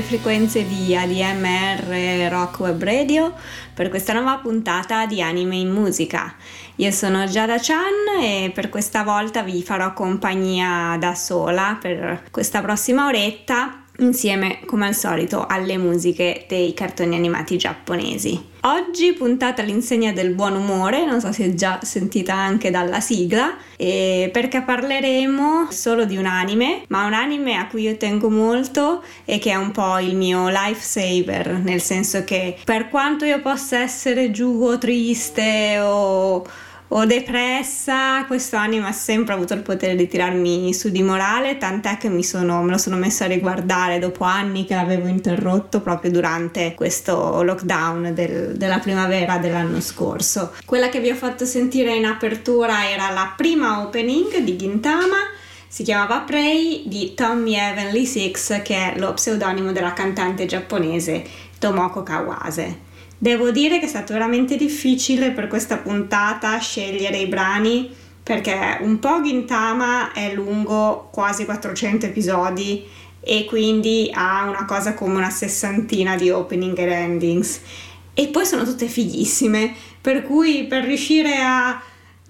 sulle frequenze di ADMR Rock Web Radio per questa nuova puntata di Anime in Musica. Io sono Giada Chan e per questa volta vi farò compagnia da sola per questa prossima oretta insieme come al solito alle musiche dei cartoni animati giapponesi. Oggi puntata all'insegna del buon umore, non so se è già sentita anche dalla sigla, perché parleremo solo di un anime, ma un anime a cui io tengo molto e che è un po' il mio lifesaver, nel senso che per quanto io possa essere giù o triste o o depressa, questo anime ha sempre avuto il potere di tirarmi su di morale, tant'è che sono, me lo sono messa a riguardare dopo anni che l'avevo interrotto proprio durante questo lockdown del, della primavera dell'anno scorso. Quella che vi ho fatto sentire in apertura era la prima opening di Gintama si chiamava Prey di Tommy Heavenly Six, che è lo pseudonimo della cantante giapponese Tomoko Kawase. Devo dire che è stato veramente difficile per questa puntata scegliere i brani perché un po' Gintama è lungo quasi 400 episodi e quindi ha una cosa come una sessantina di opening e endings e poi sono tutte fighissime per cui per riuscire a,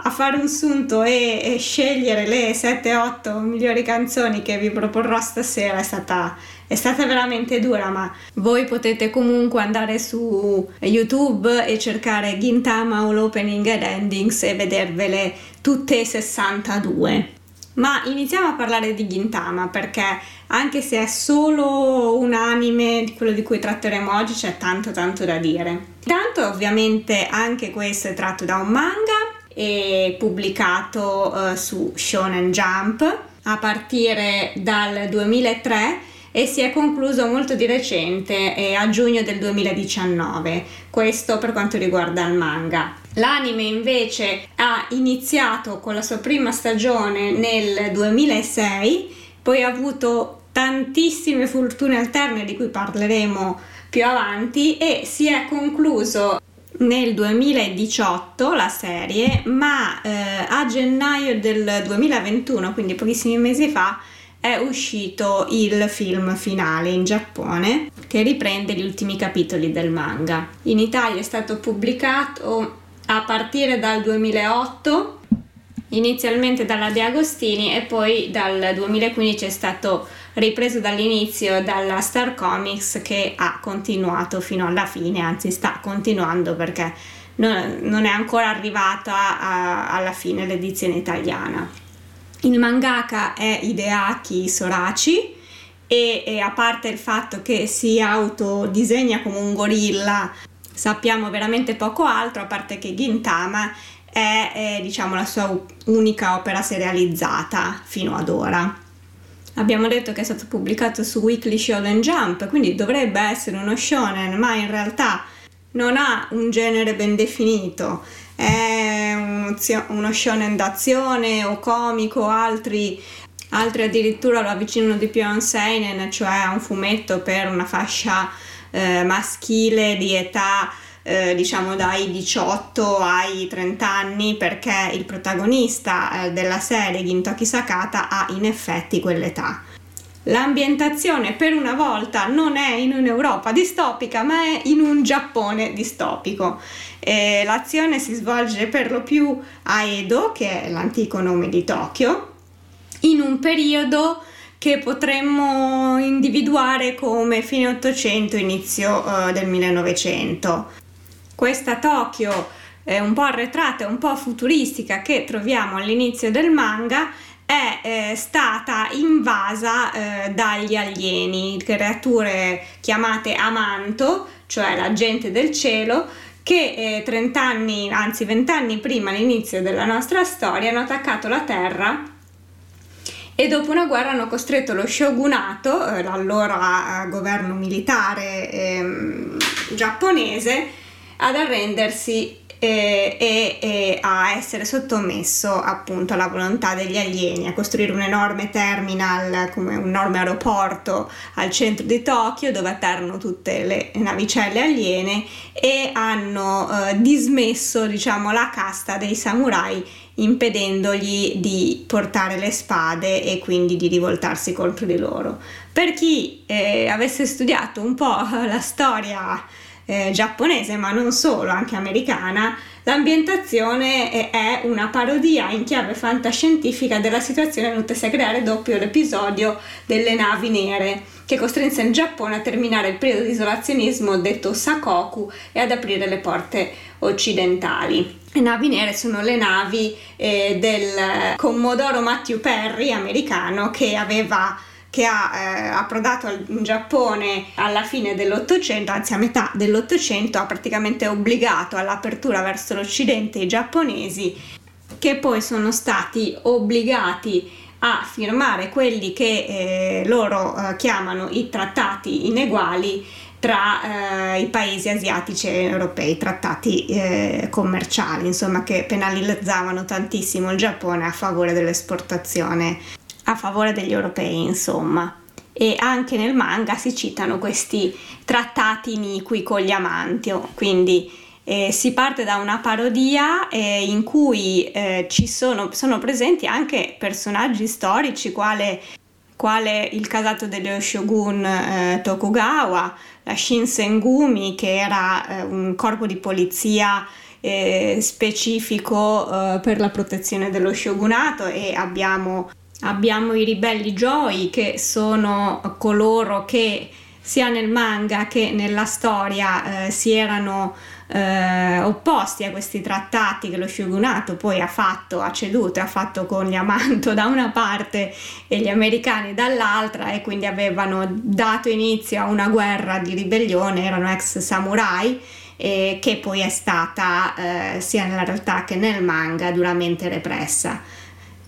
a fare un sunto e, e scegliere le 7-8 migliori canzoni che vi proporrò stasera è stata è stata veramente dura, ma voi potete comunque andare su YouTube e cercare Gintama All Opening and Endings e vedervele tutte e 62. Ma iniziamo a parlare di Gintama perché anche se è solo un anime di quello di cui tratteremo oggi c'è tanto tanto da dire. Intanto ovviamente anche questo è tratto da un manga e pubblicato uh, su Shonen Jump a partire dal 2003 e si è concluso molto di recente, eh, a giugno del 2019, questo per quanto riguarda il manga. L'anime invece ha iniziato con la sua prima stagione nel 2006, poi ha avuto tantissime fortune alterne di cui parleremo più avanti e si è concluso nel 2018 la serie, ma eh, a gennaio del 2021, quindi pochissimi mesi fa, è uscito il film finale in Giappone che riprende gli ultimi capitoli del manga. In Italia è stato pubblicato a partire dal 2008 inizialmente dalla De Agostini e poi dal 2015 è stato ripreso dall'inizio dalla Star Comics che ha continuato fino alla fine, anzi sta continuando perché non, è ancora arrivata a, alla fine l'edizione italiana. Il mangaka è Hideaki Sorachi e, e, a parte il fatto che si autodisegna come un gorilla, sappiamo veramente poco altro, a parte che Gintama è, è diciamo la sua unica opera serializzata fino ad ora. Abbiamo detto che è stato pubblicato su Weekly Shonen Jump, quindi dovrebbe essere uno shonen, ma in realtà non ha un genere ben definito. È uno shonen d'azione o comico, altri, altri addirittura lo avvicinano di più a un seinen, cioè a un fumetto per una fascia eh, maschile di età eh, diciamo dai 18 ai 30 anni perché il protagonista eh, della serie Gintoki Sakata ha in effetti quell'età. L'ambientazione per una volta non è in un'Europa distopica, ma è in un Giappone distopico. E l'azione si svolge per lo più a Edo, che è l'antico nome di Tokyo, in un periodo che potremmo individuare come fine 800, inizio uh, del 1900. Questa Tokyo è un po' arretrata, un po' futuristica che troviamo all'inizio del manga è eh, stata invasa eh, dagli alieni, creature chiamate Amanto, cioè la gente del cielo, che eh, 30 anni, anzi 20 anni prima all'inizio della nostra storia hanno attaccato la Terra e dopo una guerra hanno costretto lo shogunato, eh, l'allora governo militare ehm, giapponese, ad arrendersi eh, e, e, a essere sottomesso appunto alla volontà degli alieni, a costruire un enorme terminal come un enorme aeroporto al centro di Tokyo dove atterrano tutte le navicelle aliene e hanno eh, dismesso diciamo la casta dei samurai impedendogli di portare le spade e quindi di rivoltarsi contro di loro. Per chi eh, avesse studiato un po' la storia eh, giapponese, ma non solo, anche americana, l'ambientazione è una parodia in chiave fantascientifica della situazione venutasi a creare dopo l'episodio delle navi nere, che costrinse il Giappone a terminare il periodo di isolazionismo detto Sakoku e ad aprire le porte occidentali. Le navi nere sono le navi eh, del Commodoro Matthew Perry americano che aveva che ha eh, approdato in Giappone alla fine dell'Ottocento, anzi a metà dell'Ottocento, ha praticamente obbligato all'apertura verso l'Occidente i giapponesi che poi sono stati obbligati a firmare quelli che eh, loro eh, chiamano i trattati ineguali tra eh, i paesi asiatici e europei, trattati eh, commerciali, insomma, che penalizzavano tantissimo il Giappone a favore dell'esportazione a favore degli europei, insomma. E anche nel manga si citano questi trattati iniqui con gli amanti, quindi eh, si parte da una parodia eh, in cui eh, ci sono, sono, presenti anche personaggi storici quale, quale il casato dello shogun eh, Tokugawa, la Shinsengumi che era eh, un corpo di polizia eh, specifico per la protezione dello shogunato e abbiamo abbiamo i ribelli Joy che sono coloro che sia nel manga che nella storia eh, si erano eh, opposti a questi trattati che lo shogunato poi ha fatto, ha ceduto, ha fatto con gli Amanto da una parte e gli americani dall'altra e quindi avevano dato inizio a una guerra di ribellione, erano ex samurai eh, che poi è stata eh, sia nella realtà che nel manga duramente repressa.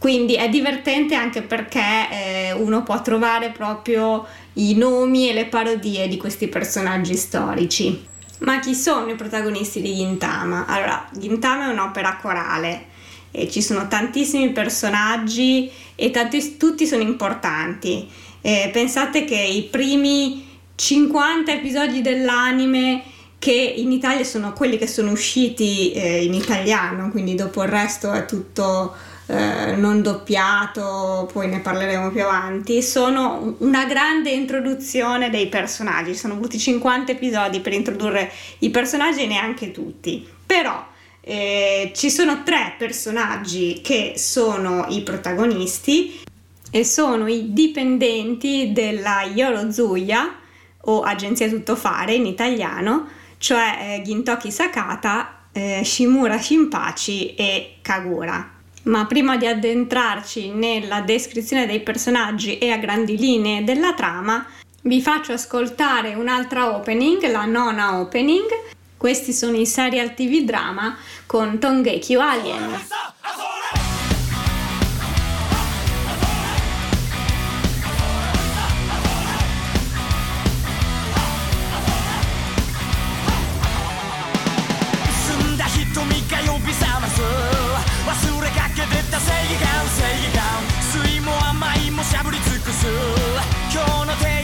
Quindi è divertente anche perché eh, uno può trovare proprio i nomi e le parodie di questi personaggi storici. Ma chi sono i protagonisti di Gintama? Allora, Gintama è un'opera corale e ci sono tantissimi personaggi e tanti, tutti sono importanti. Eh, pensate che i primi 50 episodi dell'anime che in Italia sono quelli che sono usciti eh, in italiano, quindi dopo il resto è tutto eh, non doppiato, poi ne parleremo più avanti, sono una grande introduzione dei personaggi. Sono voluti 50 episodi per introdurre i personaggi e neanche tutti. Però eh, ci sono tre personaggi che sono i protagonisti e sono i dipendenti della Yorozuya o Agenzia Tuttofare in italiano, cioè eh, Gintoki Sakata, eh, Shimura Shinpachi e Kagura. Ma prima di addentrarci nella descrizione dei personaggi e a grandi linee della trama, vi faccio ascoltare un'altra opening, la nona opening. Questi sono i serial TV drama con Tongekyo Alien. 今日のテ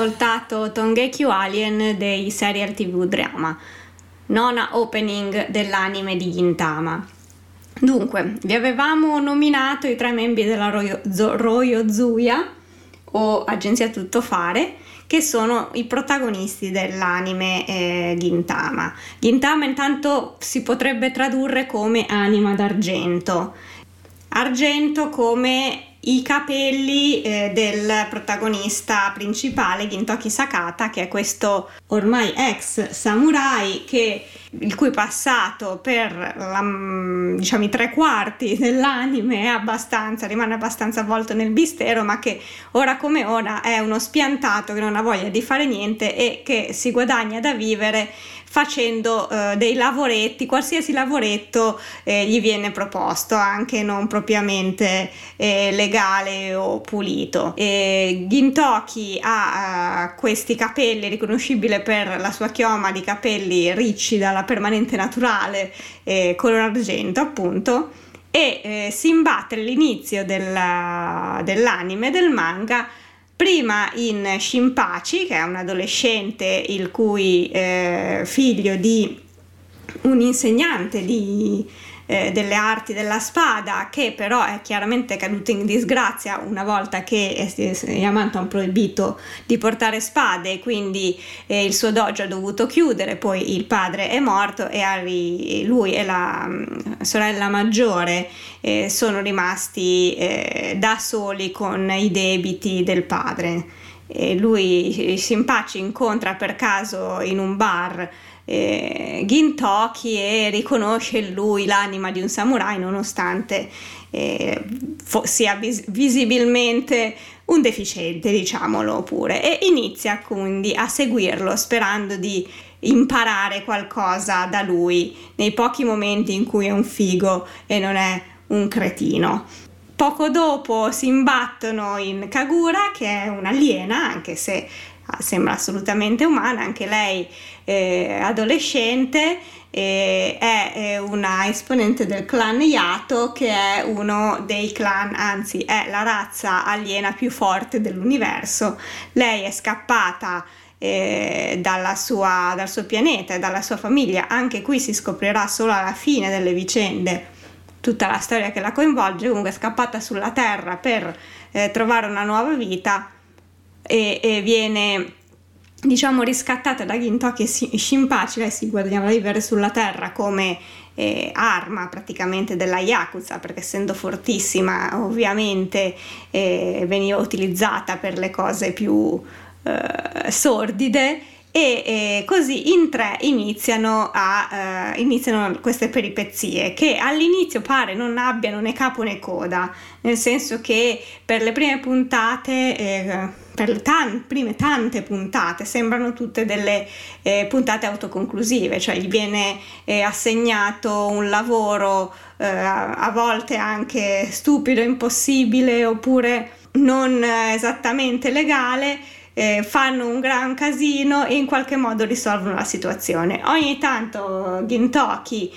ascoltato Tongekyu Alien dei serial TV drama, nona opening dell'anime di Gintama. Dunque, vi avevamo nominato i tre membri della Royo, Zuya o Agenzia Tuttofare che sono i protagonisti dell'anime eh, Gintama. Gintama intanto si potrebbe tradurre come anima d'argento. Argento come i capelli eh, del protagonista principale Gintoki Sakata che è questo ormai ex samurai che, il cui passato per la, mm, diciamo, i tre quarti dell'anime è abbastanza, rimane abbastanza avvolto nel mistero ma che ora come ora è uno spiantato che non ha voglia di fare niente e che si guadagna da vivere facendo eh, dei lavoretti, qualsiasi lavoretto eh, gli viene proposto, anche non propriamente eh, legale o pulito. E Gintoki ha uh, questi capelli riconoscibili per la sua chioma di capelli ricci dalla permanente naturale eh, color argento appunto e eh, si imbatte all'inizio della, dell'anime, del manga, prima in Shinpachi, che è un adolescente il cui eh, figlio di un insegnante di eh, delle arti della spada, che però è chiaramente caduto in disgrazia una volta che Yamato ha proibito di portare spade, quindi eh, il suo dojo ha dovuto chiudere, poi il padre è morto e Harry, lui e la mm, sorella maggiore eh, sono rimasti eh, da soli con i debiti del padre. E lui si incontra per caso in un bar eh, Gintoki e riconosce in lui l'anima di un samurai nonostante eh, fo- sia vis- visibilmente un deficiente, diciamolo pure, e inizia quindi a seguirlo sperando di imparare qualcosa da lui nei pochi momenti in cui è un figo e non è un cretino. Poco dopo si imbattono in Kagura, che è un'aliena, anche se sembra assolutamente umana, anche lei eh, adolescente, eh, è una esponente del clan Yato che è uno dei clan, anzi è la razza aliena più forte dell'universo. Lei è scappata eh, sua, dal suo pianeta e dalla sua famiglia, anche qui si scoprirà solo alla fine delle vicende. Tutta la storia che la coinvolge, comunque è scappata sulla Terra per eh, trovare una nuova vita e, e viene diciamo riscattata da Gintoki e Shinpachi, lei si guadagnava a vivere sulla terra come eh, arma praticamente della Yakuza, perché essendo fortissima ovviamente eh, veniva utilizzata per le cose più eh, sordide e eh, così in tre iniziano, a, uh, iniziano queste peripezie che all'inizio pare non abbiano né capo né coda, nel senso che per le prime puntate, eh, per le tan- prime tante puntate, sembrano tutte delle eh, puntate autoconclusive, cioè gli viene eh, assegnato un lavoro eh, a volte anche stupido, impossibile oppure non esattamente legale eh, fanno un gran casino e in qualche modo risolvono la situazione. Ogni tanto Gintoki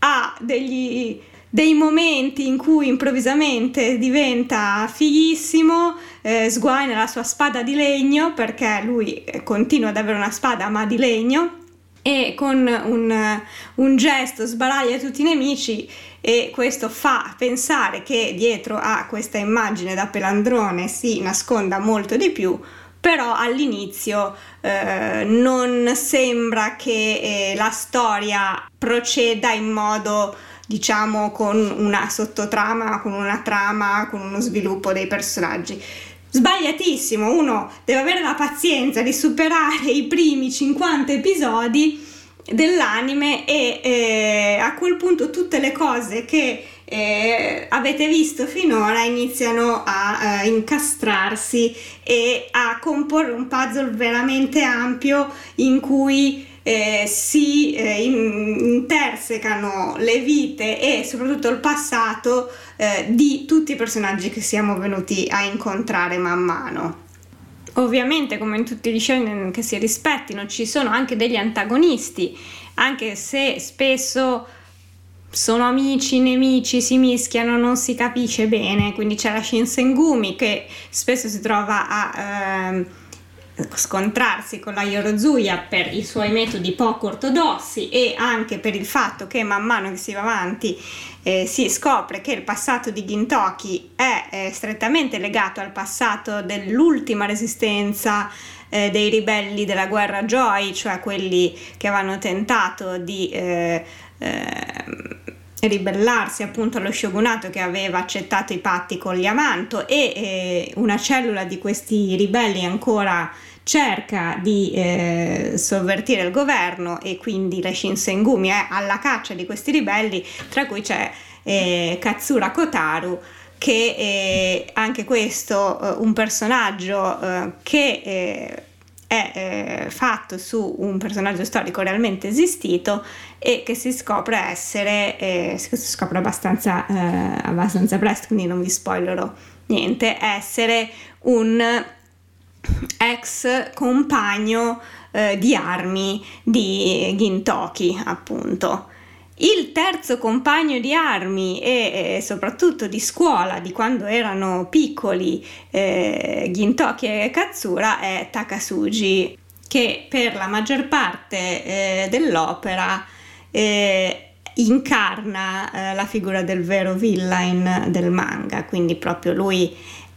ha degli, dei momenti in cui improvvisamente diventa fighissimo, eh, sguaina la sua spada di legno perché lui eh, continua ad avere una spada ma di legno e con un, un, gesto sbaraglia tutti i nemici e questo fa pensare che dietro a questa immagine da pelandrone si nasconda molto di più però all'inizio eh, non sembra che eh, la storia proceda in modo diciamo con una sottotrama, con una trama, con uno sviluppo dei personaggi. Sbagliatissimo, uno deve avere la pazienza di superare i primi 50 episodi dell'anime e eh, a quel punto tutte le cose che eh, avete visto finora iniziano a eh, incastrarsi e a comporre un puzzle veramente ampio in cui eh, si eh, intersecano le vite e soprattutto il passato eh, di tutti i personaggi che siamo venuti a incontrare man mano. Ovviamente, come in tutti gli shonen che si rispettino, ci sono anche degli antagonisti, anche se spesso sono amici, nemici, si mischiano, non si capisce bene, quindi c'è la Shinsengumi che spesso si trova a eh, scontrarsi con la Yorozuya per i suoi metodi poco ortodossi e anche per il fatto che man mano che si va avanti eh, si scopre che il passato di Gintoki è eh, strettamente legato al passato dell'ultima resistenza eh, dei ribelli della guerra Joy, cioè quelli che avevano tentato di eh, ribellarsi appunto allo shogunato che aveva accettato i patti con gli Amanto e eh, una cellula di questi ribelli ancora cerca di eh, sovvertire il governo e quindi la Shinsengumi è alla caccia di questi ribelli, tra cui c'è eh, Katsura Kotaru che è anche questo eh, un personaggio eh, che eh, è fatto su un personaggio storico realmente esistito e che si scopre essere, eh, si scopre abbastanza, eh, abbastanza presto, quindi non vi spoilerò niente, essere un ex compagno eh, di armi di Gintoki, appunto. Il terzo compagno di armi e, e, soprattutto di scuola di quando erano piccoli eh, Gintoki e Katsura è Takasuji, che per la maggior parte eh, dell'opera eh, incarna eh, la figura del vero villain del manga, quindi proprio lui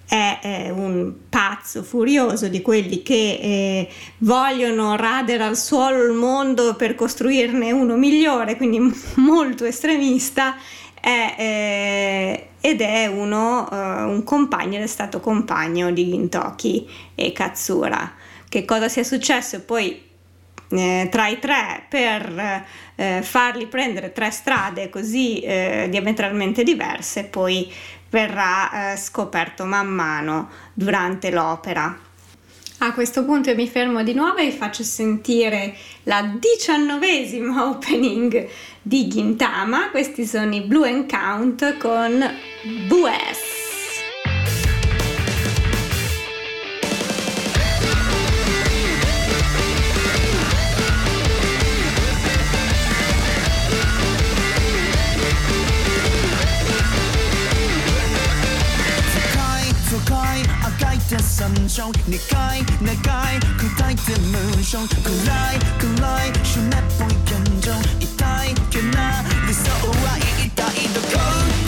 è, è un pazzo furioso di quelli che eh, vogliono radere al suolo il mondo per costruirne uno migliore, quindi molto estremista. È, eh, ed è uno, uh, un compagno, è stato compagno di Gintoki e Katsura. Che cosa sia successo poi eh, tra i tre per eh, farli prendere tre strade così eh, diametralmente diverse, poi verrà eh, scoperto man mano durante l'opera. A questo punto io mi fermo di nuovo e vi faccio sentire la diciannovesima opening di Gintama. Questi sono i Blue Encount con Bues. 感受，你该你该期待的夢想，暗い暗い夢っぽい現状痛いけな理想は一体どこ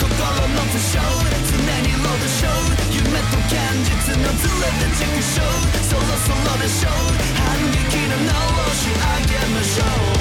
心の不詳常にロードショー夢と現実のずれた縮小そろそろでしょう反撃の名を仕上げましょう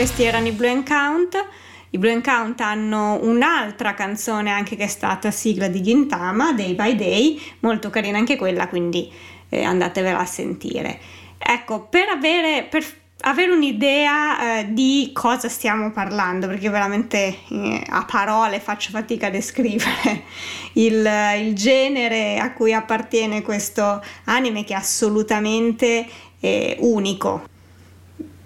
Questi erano i Blue Count. I Blue Count hanno un'altra canzone anche che è stata sigla di Gintama, Day by Day, molto carina anche quella, quindi eh, andatevela a sentire. Ecco, per avere, per avere un'idea eh, di cosa stiamo parlando, perché veramente eh, a parole faccio fatica a descrivere il, il, genere a cui appartiene questo anime che è assolutamente eh, unico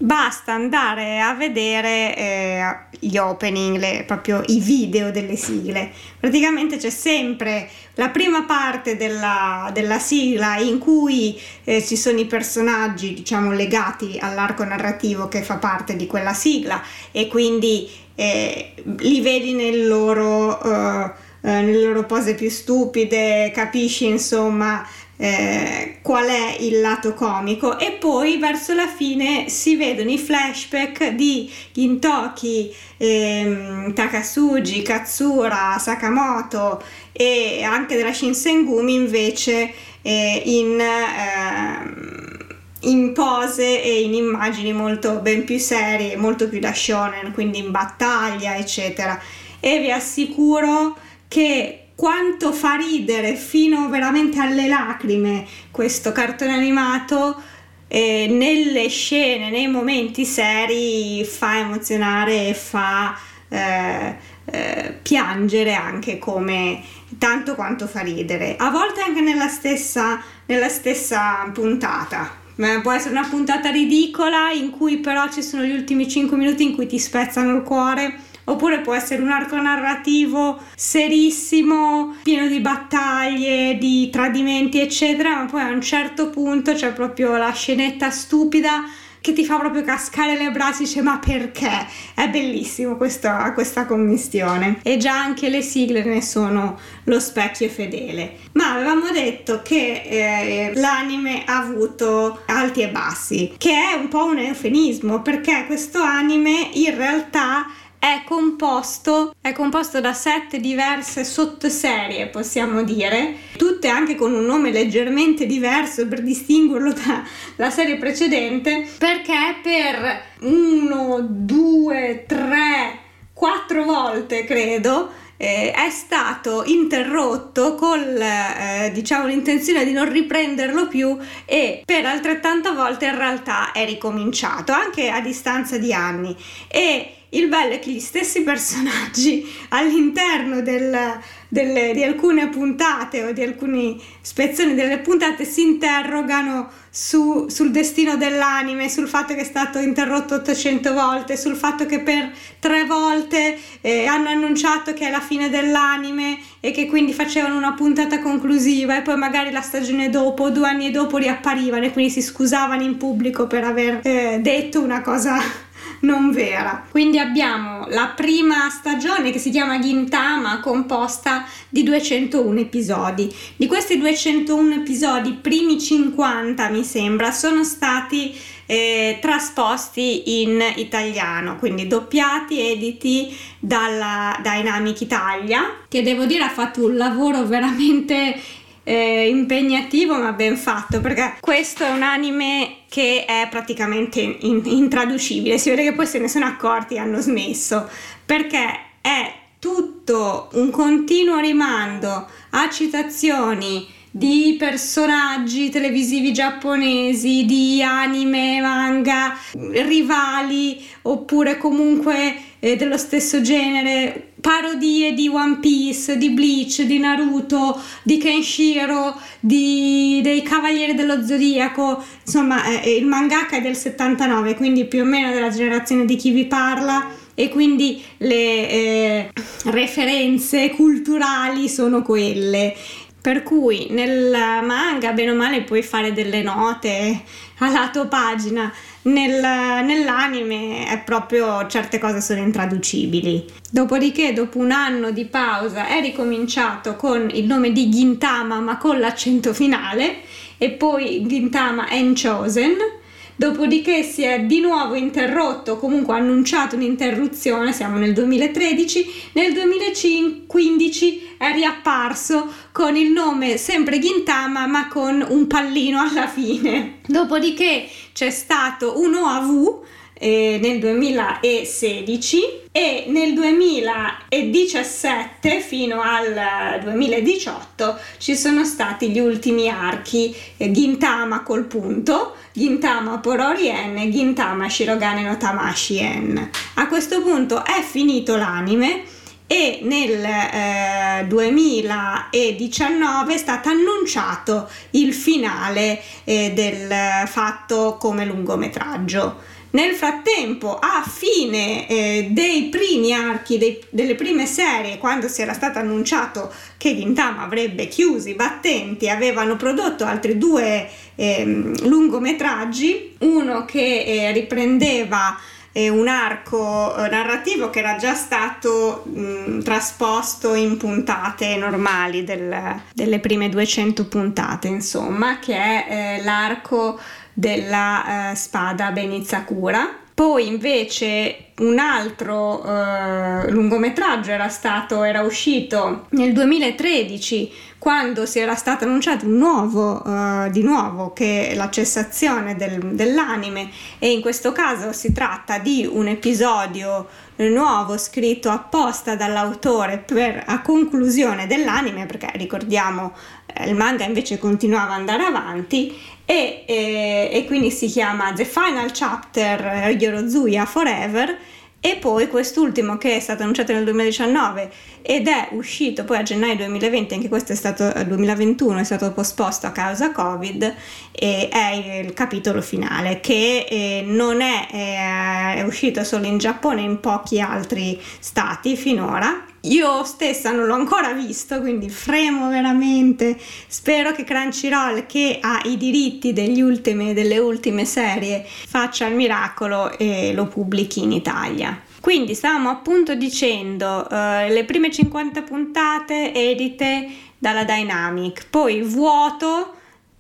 basta andare a vedere eh, gli opening, le, proprio i video delle sigle. Praticamente c'è sempre la prima parte della, della sigla in cui eh, ci sono i personaggi, diciamo, legati all'arco narrativo che fa parte di quella sigla e quindi eh, li vedi nel loro, uh, nelle loro pose più stupide, capisci insomma eh, qual è il lato comico e poi verso la fine si vedono i flashback di Gintoki, ehm, Takasugi, Katsura, Sakamoto e anche della Shinsengumi invece eh, in, eh, in pose e in immagini molto ben più serie, molto più da shonen, quindi in battaglia eccetera. E vi assicuro che quanto fa ridere fino veramente alle lacrime questo cartone animato eh, nelle scene, nei momenti seri fa emozionare e fa eh, eh, piangere anche come tanto quanto fa ridere. A volte anche nella stessa, nella stessa puntata. Può essere una puntata ridicola in cui però ci sono gli ultimi 5 minuti in cui ti spezzano il cuore oppure può essere un arco narrativo serissimo, pieno di battaglie, di tradimenti, eccetera, ma poi a un certo punto c'è proprio la scenetta stupida che ti fa proprio cascare le braccia e dice ma perché? È bellissimo questa, questa commistione e già anche le sigle ne sono lo specchio fedele. Ma avevamo detto che eh, l'anime ha avuto alti e bassi, che è un po' un eufemismo perché questo anime in realtà è composto, è composto da sette diverse sottoserie, possiamo dire, tutte anche con un nome leggermente diverso per distinguerlo dalla serie precedente, perché per uno, due, tre, quattro volte credo eh, è stato interrotto con eh, diciamo l'intenzione di non riprenderlo più e per altrettanta volte in realtà è ricominciato anche a distanza di anni. E il bello è che gli stessi personaggi all'interno del, delle, di alcune puntate o di alcuni spezzoni delle puntate si interrogano su, sul destino dell'anime, sul fatto che è stato interrotto 800 volte, sul fatto che per tre volte eh, hanno annunciato che è la fine dell'anime e che quindi facevano una puntata conclusiva e poi magari la stagione dopo, due anni dopo riapparivano e quindi si scusavano in pubblico per aver eh, detto una cosa non vera. Quindi abbiamo la prima stagione che si chiama Gintama composta di 201 episodi. Di questi 201 episodi, i primi 50 mi sembra, sono stati eh, trasposti in italiano, quindi doppiati, editi dalla Dynamic Italia, che devo dire ha fatto un lavoro veramente eh, impegnativo ma ben fatto perché questo è un anime che è praticamente in, intraducibile. Si vede che poi se ne sono accorti e hanno smesso perché è tutto un continuo rimando a citazioni di personaggi televisivi giapponesi, di anime, manga, rivali oppure comunque eh, dello stesso genere, parodie di One Piece, di Bleach, di Naruto, di Kenshiro, di, dei Cavalieri dello Zodiaco, insomma eh, il mangaka è del 79, quindi più o meno della generazione di chi vi parla. E quindi le eh, referenze culturali sono quelle. Per cui nel manga, bene o male, puoi fare delle note a lato pagina. Nel, nell'anime è proprio certe cose sono intraducibili. Dopodiché, dopo un anno di pausa, è ricominciato con il nome di Gintama, ma con l'accento finale, e poi Gintama and Chosen dopodiché si è di nuovo interrotto, comunque annunciato un'interruzione, siamo nel 2013, nel 2015 è riapparso con il nome sempre Gintama ma con un pallino alla fine. Dopodiché c'è stato un OAV eh, nel 2016 e nel 2017 fino al 2018 ci sono stati gli ultimi archi eh, Gintama col punto, Gintama Pororien Gintama Shirogane no Tamashien. A questo punto è finito l'anime e nel eh, 2019 è stato annunciato il finale eh, del fatto come lungometraggio. Nel frattempo, a fine eh, dei primi archi, dei, delle prime serie, quando si era stato annunciato che Gintama avrebbe chiuso i battenti, avevano prodotto altri due eh, lungometraggi, uno che eh, riprendeva eh, un arco eh, narrativo che era già stato mh, trasposto in puntate normali del, delle prime 200 puntate, insomma, che è eh, l'arco della eh, spada Benizakura. Poi invece un altro eh, lungometraggio era, stato, era uscito nel 2013 quando si era stato annunciato un nuovo, uh, di nuovo che la cessazione del, dell'anime e in questo caso si tratta di un episodio nuovo scritto apposta dall'autore per, a conclusione dell'anime perché ricordiamo eh, il manga invece continuava ad andare avanti e, e, e quindi si chiama The Final Chapter Yorozuya Forever e poi quest'ultimo che è stato annunciato nel 2019 ed è uscito poi a gennaio 2020, anche questo è stato 2021, è stato posposto a causa Covid è il capitolo finale che eh, non è, è, è uscito solo in Giappone in pochi altri stati finora io stessa non l'ho ancora visto, quindi fremo veramente. Spero che Crunchyroll, che ha i diritti ultime, delle ultime serie, faccia il miracolo e lo pubblichi in Italia. Quindi stavamo appunto dicendo uh, le prime 50 puntate edite dalla Dynamic, poi vuoto,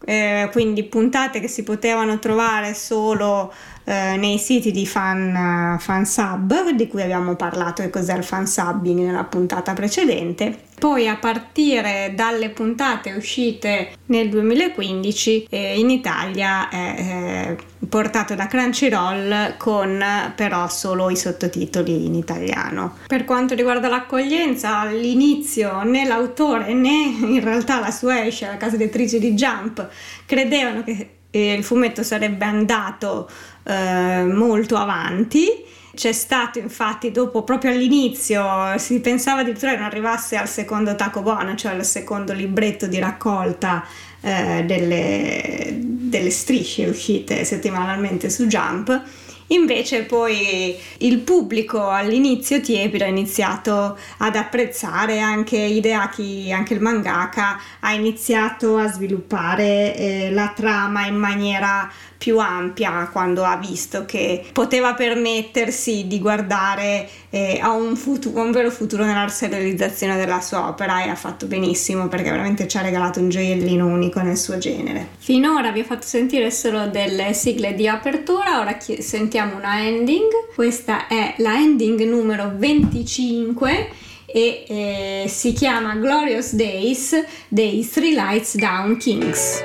eh, quindi puntate che si potevano trovare solo eh, nei siti di fan, fan sub di cui abbiamo parlato e cos'è il fan subbing nella puntata precedente. Poi a partire dalle puntate uscite nel 2015 eh, in Italia è portato da Crunchyroll con però solo i sottotitoli in italiano. Per quanto riguarda l'accoglienza, all'inizio né l'autore né in realtà la sua esce, la casa editrice di Jump, credevano che eh, il fumetto sarebbe andato eh, molto avanti. C'è stato infatti dopo, proprio all'inizio, si pensava addirittura che non arrivasse al secondo Tacobona, cioè al secondo libretto di raccolta eh, delle, delle strisce uscite settimanalmente su Jump Invece poi il pubblico all'inizio tiepido ha iniziato ad apprezzare anche Hideaki, anche il mangaka, ha iniziato a sviluppare eh, la trama in maniera più ampia quando ha visto che poteva permettersi di guardare eh, a, un futuro, un vero futuro nella serializzazione della sua opera e ha fatto benissimo perché veramente ci ha regalato un gioiellino unico nel suo genere. Finora vi ho fatto sentire solo delle sigle di apertura, ora chi- sentiamo una ending. Questa è la ending numero 25 e eh, si chiama Glorious Days dei Three Lights Down Kings.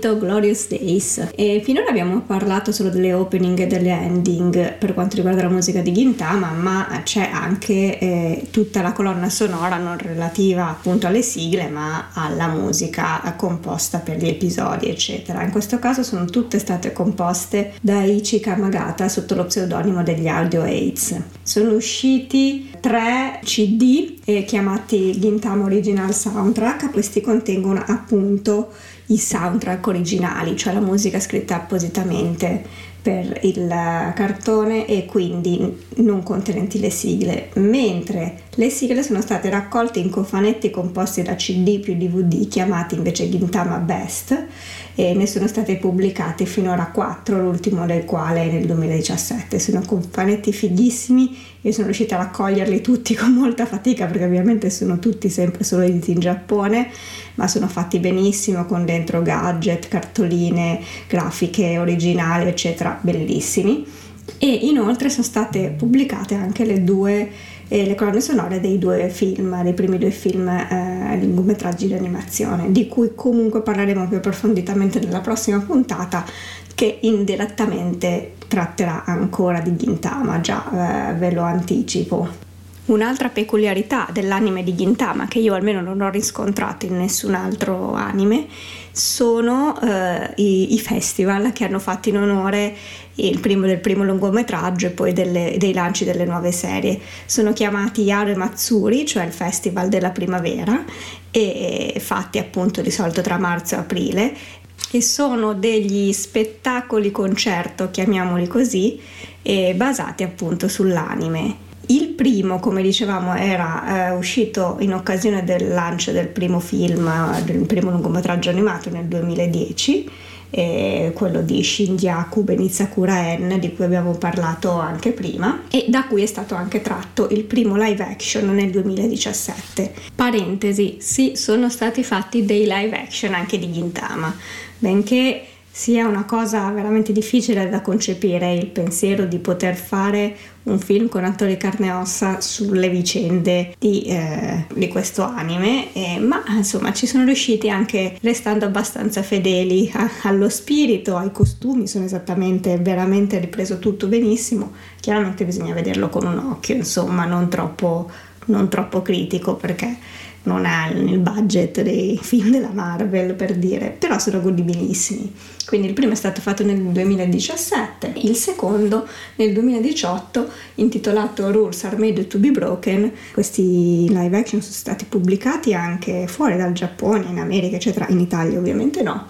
Sentito Glorious Days. E finora abbiamo parlato solo delle opening e delle ending per quanto riguarda la musica di Gintama ma c'è anche eh, tutta la colonna sonora non relativa appunto alle sigle ma alla musica composta per gli episodi eccetera. In questo caso sono tutte state composte da Ichi Kamagata sotto lo pseudonimo degli Audio Aids. Sono usciti tre CD eh, chiamati Gintama Original Soundtrack. Questi contengono appunto i soundtrack originali, cioè la musica scritta appositamente per il cartone e quindi non contenenti le sigle, mentre le sigle sono state raccolte in cofanetti composti da CD più DVD chiamati invece Gintama Best e ne sono state pubblicate finora 4, l'ultimo del quale nel 2017. Sono cofanetti fighissimi io sono riuscita a raccoglierli tutti con molta fatica perché ovviamente sono tutti sempre solo editi in Giappone, ma sono fatti benissimo con dentro gadget, cartoline, grafiche originali, eccetera, bellissimi. E inoltre sono state pubblicate anche le due eh, le colonne sonore dei due film, dei primi due film eh, lungometraggi di animazione, di cui comunque parleremo più approfonditamente nella prossima puntata che indirettamente tratterà ancora di Gintama, già eh, ve lo anticipo. Un'altra peculiarità dell'anime di Gintama, che io almeno non ho riscontrato in nessun altro anime, sono eh, i, i, festival che hanno fatto in onore primo, del primo lungometraggio e poi delle, dei lanci delle nuove serie. Sono chiamati Yare Matsuri, cioè il festival della primavera, e fatti appunto di solito tra marzo e aprile che sono degli spettacoli concerto, chiamiamoli così, eh, basati appunto sull'anime. Il primo, come dicevamo, era eh, uscito in occasione del lancio del primo film, del primo lungometraggio animato nel 2010, eh, quello di Shinjaku Benizakura N, di cui abbiamo parlato anche prima, e da cui è stato anche tratto il primo live action nel 2017. Parentesi, sì, sono stati fatti dei live action anche di Gintama benché sia una cosa veramente difficile da concepire il pensiero di poter fare un film con attori carne e ossa sulle vicende di, eh, di questo anime, eh, ma insomma ci sono riusciti anche restando abbastanza fedeli a, allo spirito, ai costumi, sono esattamente, veramente ripreso tutto benissimo, chiaramente bisogna vederlo con un occhio, insomma non troppo, non troppo critico perché non ha il budget dei film della Marvel per dire, però sono godibilissimi. Quindi il primo è stato fatto nel 2017, il secondo nel 2018 intitolato Rules Are Made to Be Broken. Questi live action sono stati pubblicati anche fuori dal Giappone, in America, eccetera, in Italia ovviamente no.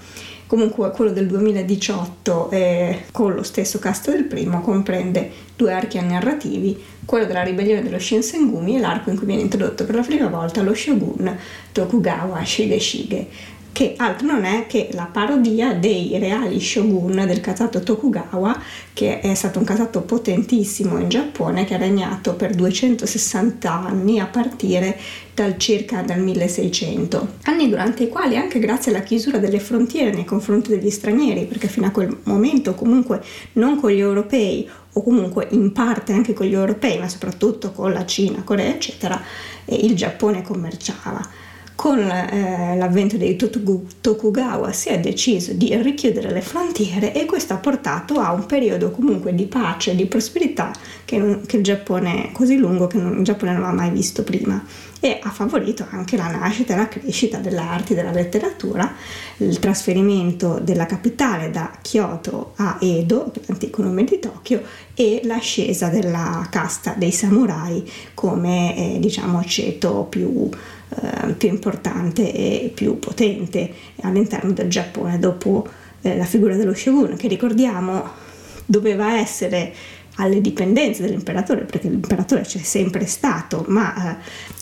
Comunque quello del 2018 eh, con lo stesso cast del primo comprende due archi narrativi, quello della ribellione dello Shinsengumi e l'arco in cui viene introdotto per la prima volta lo shogun Tokugawa Shigeshige, che altro non è che la parodia dei reali shogun del casato Tokugawa, che è stato un casato potentissimo in Giappone, che ha regnato per 260 anni a partire dal circa dal 1600, anni durante i quali anche grazie alla chiusura delle frontiere nei confronti degli stranieri, perché fino a quel momento comunque non con gli europei o comunque in parte anche con gli europei, ma soprattutto con la Cina, Corea, eccetera, il Giappone commerciava con eh, l'avvento dei Tokugawa si è deciso di richiudere le frontiere e questo ha portato a un periodo comunque di pace e di prosperità che, che il Giappone così lungo che non, il Giappone non aveva mai visto prima e ha favorito anche la nascita e la crescita dell'arte e della letteratura, il trasferimento della capitale da Kyoto a Edo, l'antico nome di Tokyo, e l'ascesa della casta dei samurai come eh, diciamo ceto più eh, più importante e più potente all'interno del Giappone dopo eh, la figura dello shogun che ricordiamo doveva essere alle dipendenze dell'imperatore, perché l'imperatore c'è sempre stato, ma, eh,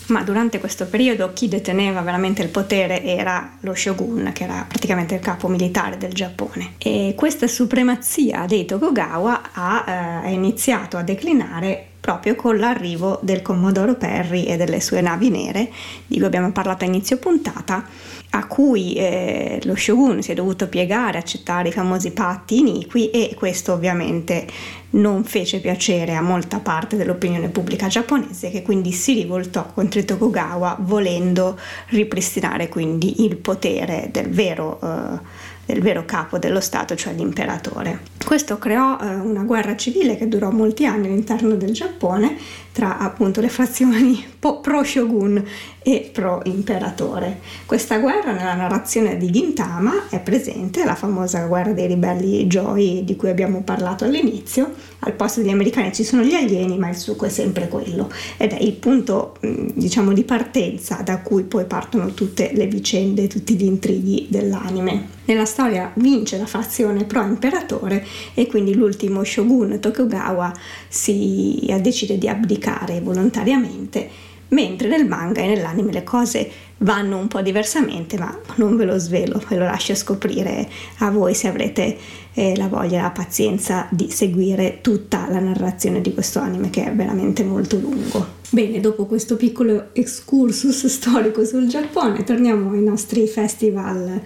ma, durante questo periodo chi deteneva veramente il potere era lo shogun, che era praticamente il capo militare del Giappone. E questa supremazia dei Tokugawa ha eh, iniziato a declinare proprio con l'arrivo del Commodoro Perry e delle sue navi nere, di cui abbiamo parlato a inizio puntata, a cui eh, lo shogun si è dovuto piegare, accettare i famosi patti iniqui e questo ovviamente non fece piacere a molta parte dell'opinione pubblica giapponese che quindi si rivoltò contro Tokugawa volendo ripristinare quindi il potere del vero eh, del vero capo dello Stato, cioè l'imperatore. Questo creò eh, una guerra civile che durò molti anni all'interno del Giappone tra appunto le frazioni pro-shogun e pro-imperatore. Questa guerra nella narrazione di Gintama è presente, la famosa guerra dei ribelli Joy di cui abbiamo parlato all'inizio, al posto degli americani ci sono gli alieni ma il succo è sempre quello ed è il punto diciamo di partenza da cui poi partono tutte le vicende, tutti gli intrighi dell'anime. Nella storia vince la fazione pro-imperatore e quindi l'ultimo shogun Tokugawa si decide di abdicare volontariamente, mentre nel manga e nell'anime le cose vanno un po' diversamente, ma non ve lo svelo, ve lo lascio scoprire a voi se avrete eh, la voglia e la pazienza di seguire tutta la narrazione di questo anime che è veramente molto lungo. Bene, dopo questo piccolo excursus storico sul Giappone, torniamo ai nostri festival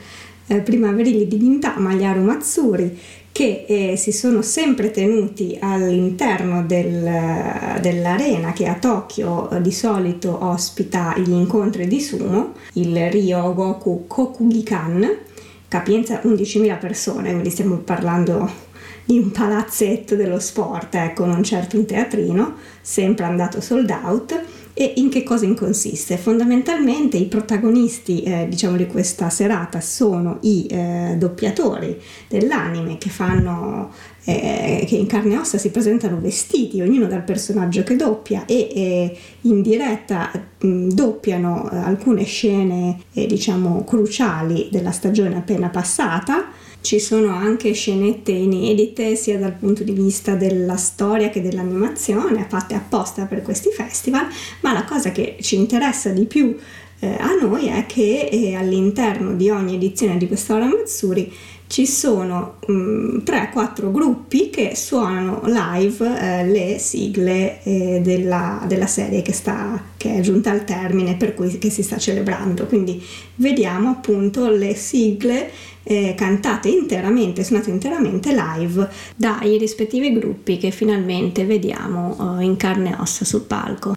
eh, primaverili di Gintama, gli Arumatsuri, che eh, si sono sempre tenuti all'interno del, dell'arena che a Tokyo eh, di solito ospita gli incontri di sumo, il Ryo Goku Kokugikan, capienza 11.000 persone, quindi stiamo parlando di un palazzetto dello sport, ecco, non certo un teatrino, sempre andato sold out e in che cosa consiste? Fondamentalmente i protagonisti eh, diciamo di questa serata sono i eh, doppiatori dell'anime che fanno eh, che in carne e ossa si presentano vestiti, ognuno dal personaggio che doppia e eh, in diretta mh, doppiano eh, alcune scene eh, diciamo cruciali della stagione appena passata ci sono anche scenette inedite sia dal punto di vista della storia che dell'animazione, fatte apposta per questi festival, ma la cosa che ci interessa di più eh, a noi è che eh, all'interno di ogni edizione di quest'Ora Mazzuri ci sono 3-4 mm, gruppi che suonano live eh, le sigle eh, della, della, serie che, sta, che, è giunta al termine per cui si sta celebrando. Quindi vediamo appunto le sigle eh, cantate interamente, suonate interamente live dai rispettivi gruppi che finalmente vediamo eh, in carne e ossa sul palco.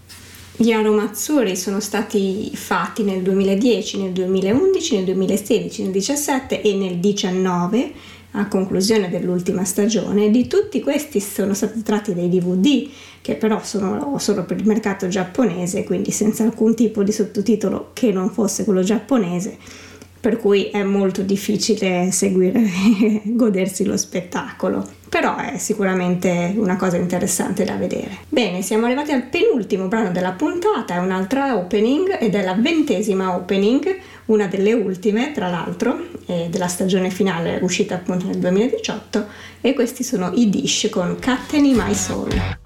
Gli aromazzuri sono stati fatti nel 2010, nel 2011, nel 2016, nel 2017 e nel 2019 a conclusione dell'ultima stagione. Di tutti questi sono stati tratti dei DVD che però sono solo per il mercato giapponese, quindi senza alcun tipo di sottotitolo che non fosse quello giapponese per cui è molto difficile seguire e godersi lo spettacolo. Però è sicuramente una cosa interessante da vedere. Bene, siamo arrivati al penultimo brano della puntata, è un'altra opening ed è la ventesima opening, una delle ultime tra l'altro, della stagione finale uscita appunto nel 2018 e questi sono i Dish con Catteni My Soul.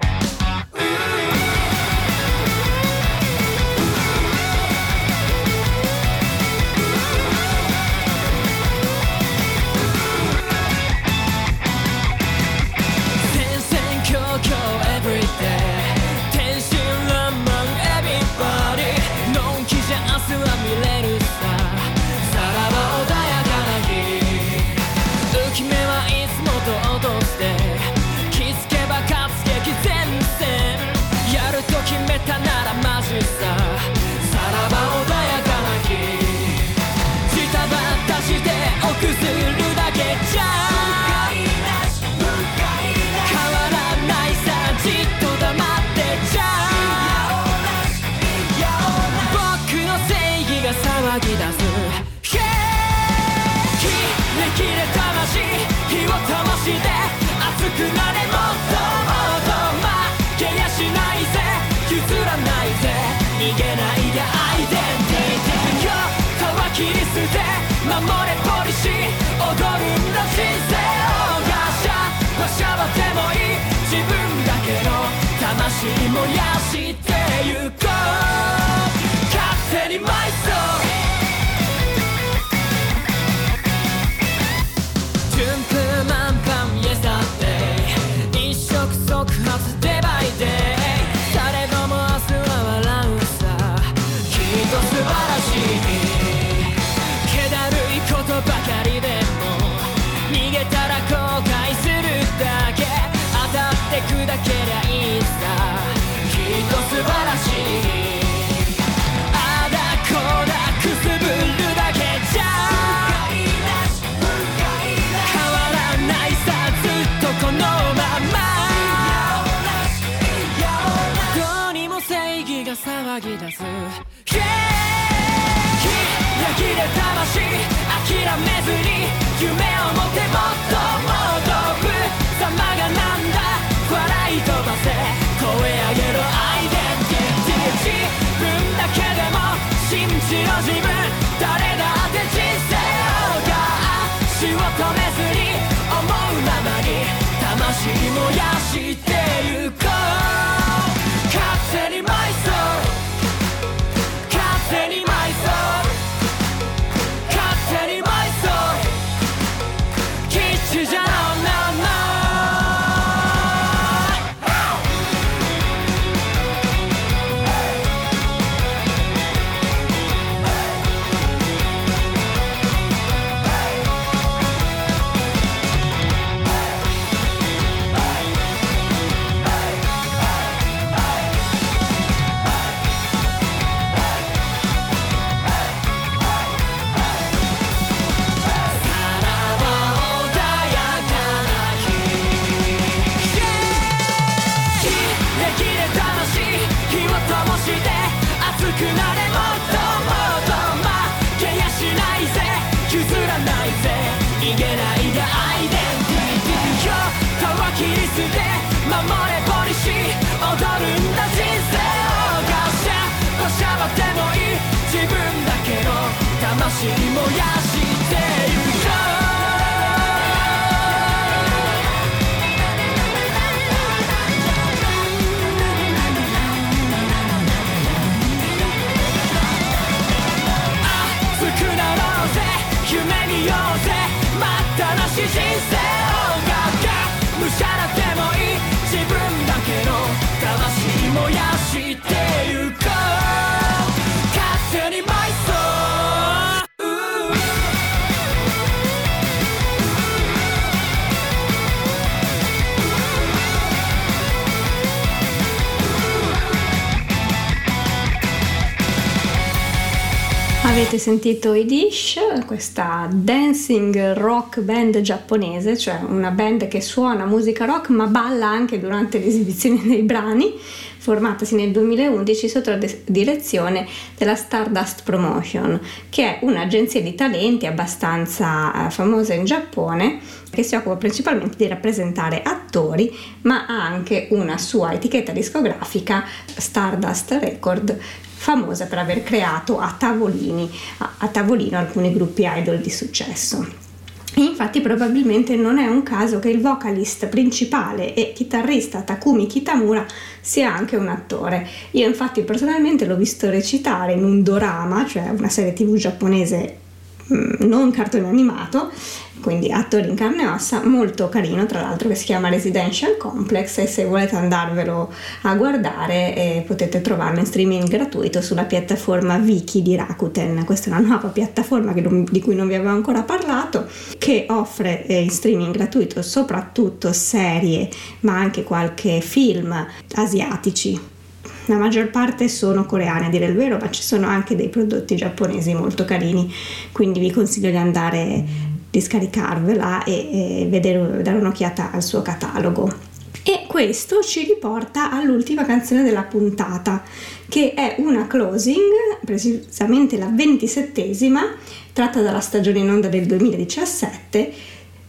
しもやし踊るんだ人生をガシャバシャバでもいい自分だけの魂もやる Avete sentito i Dish, questa dancing rock band giapponese, cioè una band che suona musica rock ma balla anche durante l'esibizione dei brani, formatasi nel 2011 sotto la de- direzione della Stardust Promotion, che è un'agenzia di talenti abbastanza eh, famosa in Giappone che si occupa principalmente di rappresentare attori, ma ha anche una sua etichetta discografica, Stardust Record, famosa per aver creato a, a, a tavolino alcuni gruppi idol di successo. E infatti probabilmente non è un caso che il vocalist principale e chitarrista Takumi Kitamura sia anche un attore. Io infatti personalmente l'ho visto recitare in un dorama, cioè una serie tv giapponese non cartone animato, quindi attori in carne e ossa, molto carino tra l'altro che si chiama Residential Complex e se volete andarvelo a guardare eh, potete trovarlo in streaming gratuito sulla piattaforma Viki di Rakuten, questa è una nuova piattaforma non- di cui non vi avevo ancora parlato, che offre eh, in streaming gratuito soprattutto serie ma anche qualche film asiatici la maggior parte sono coreane a dire il vero, ma ci sono anche dei prodotti giapponesi molto carini, quindi vi consiglio di andare, di scaricarvela e, e vedere, dare un'occhiata al suo catalogo. E questo ci riporta all'ultima canzone della puntata, che è una closing, precisamente la ventisettesima, tratta dalla stagione in onda del 2017.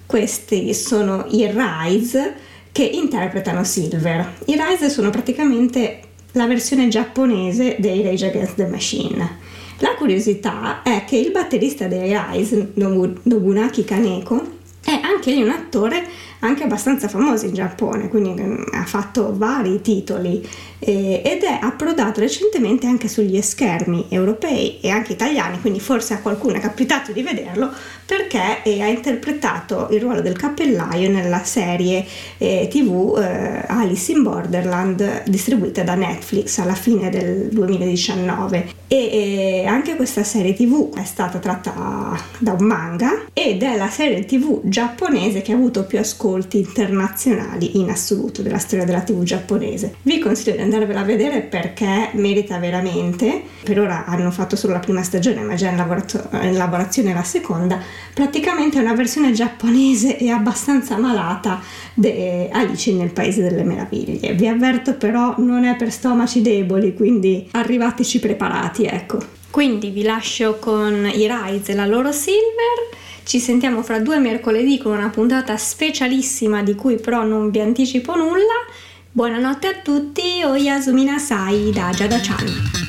Questi sono i Rise che interpretano Silver. I Rise sono praticamente la versione giapponese dei Rage Against the Machine. La curiosità è che il batterista dei Rise, Nobu- Nobunaki Kaneko, è anche un attore anche abbastanza famoso in Giappone, quindi mm, ha fatto vari titoli eh, ed è approdato recentemente anche sugli schermi europei e anche italiani, quindi forse a qualcuno è capitato di vederlo perché eh, ha interpretato il ruolo del cappellaio nella serie eh, tv eh, Alice in Borderland distribuita da Netflix alla fine del 2019 e anche questa serie tv è stata tratta da un manga ed è la serie tv giapponese che ha avuto più ascolti ascolti internazionali in assoluto della storia della TV giapponese. Vi consiglio di andarvela a vedere perché merita veramente. Per ora hanno fatto solo la prima stagione, ma già in, lavorato- in lavorazione la seconda. Praticamente è una versione giapponese e abbastanza malata di Alice nel Paese delle Meraviglie. Vi avverto però non è per stomaci deboli, quindi arrivateci preparati, ecco. Quindi vi lascio con i Rise e la loro Silver. Ci sentiamo fra due mercoledì con una puntata specialissima di cui però non vi anticipo nulla. Buonanotte a tutti, Oyasumi Nasai da Giada-chan. も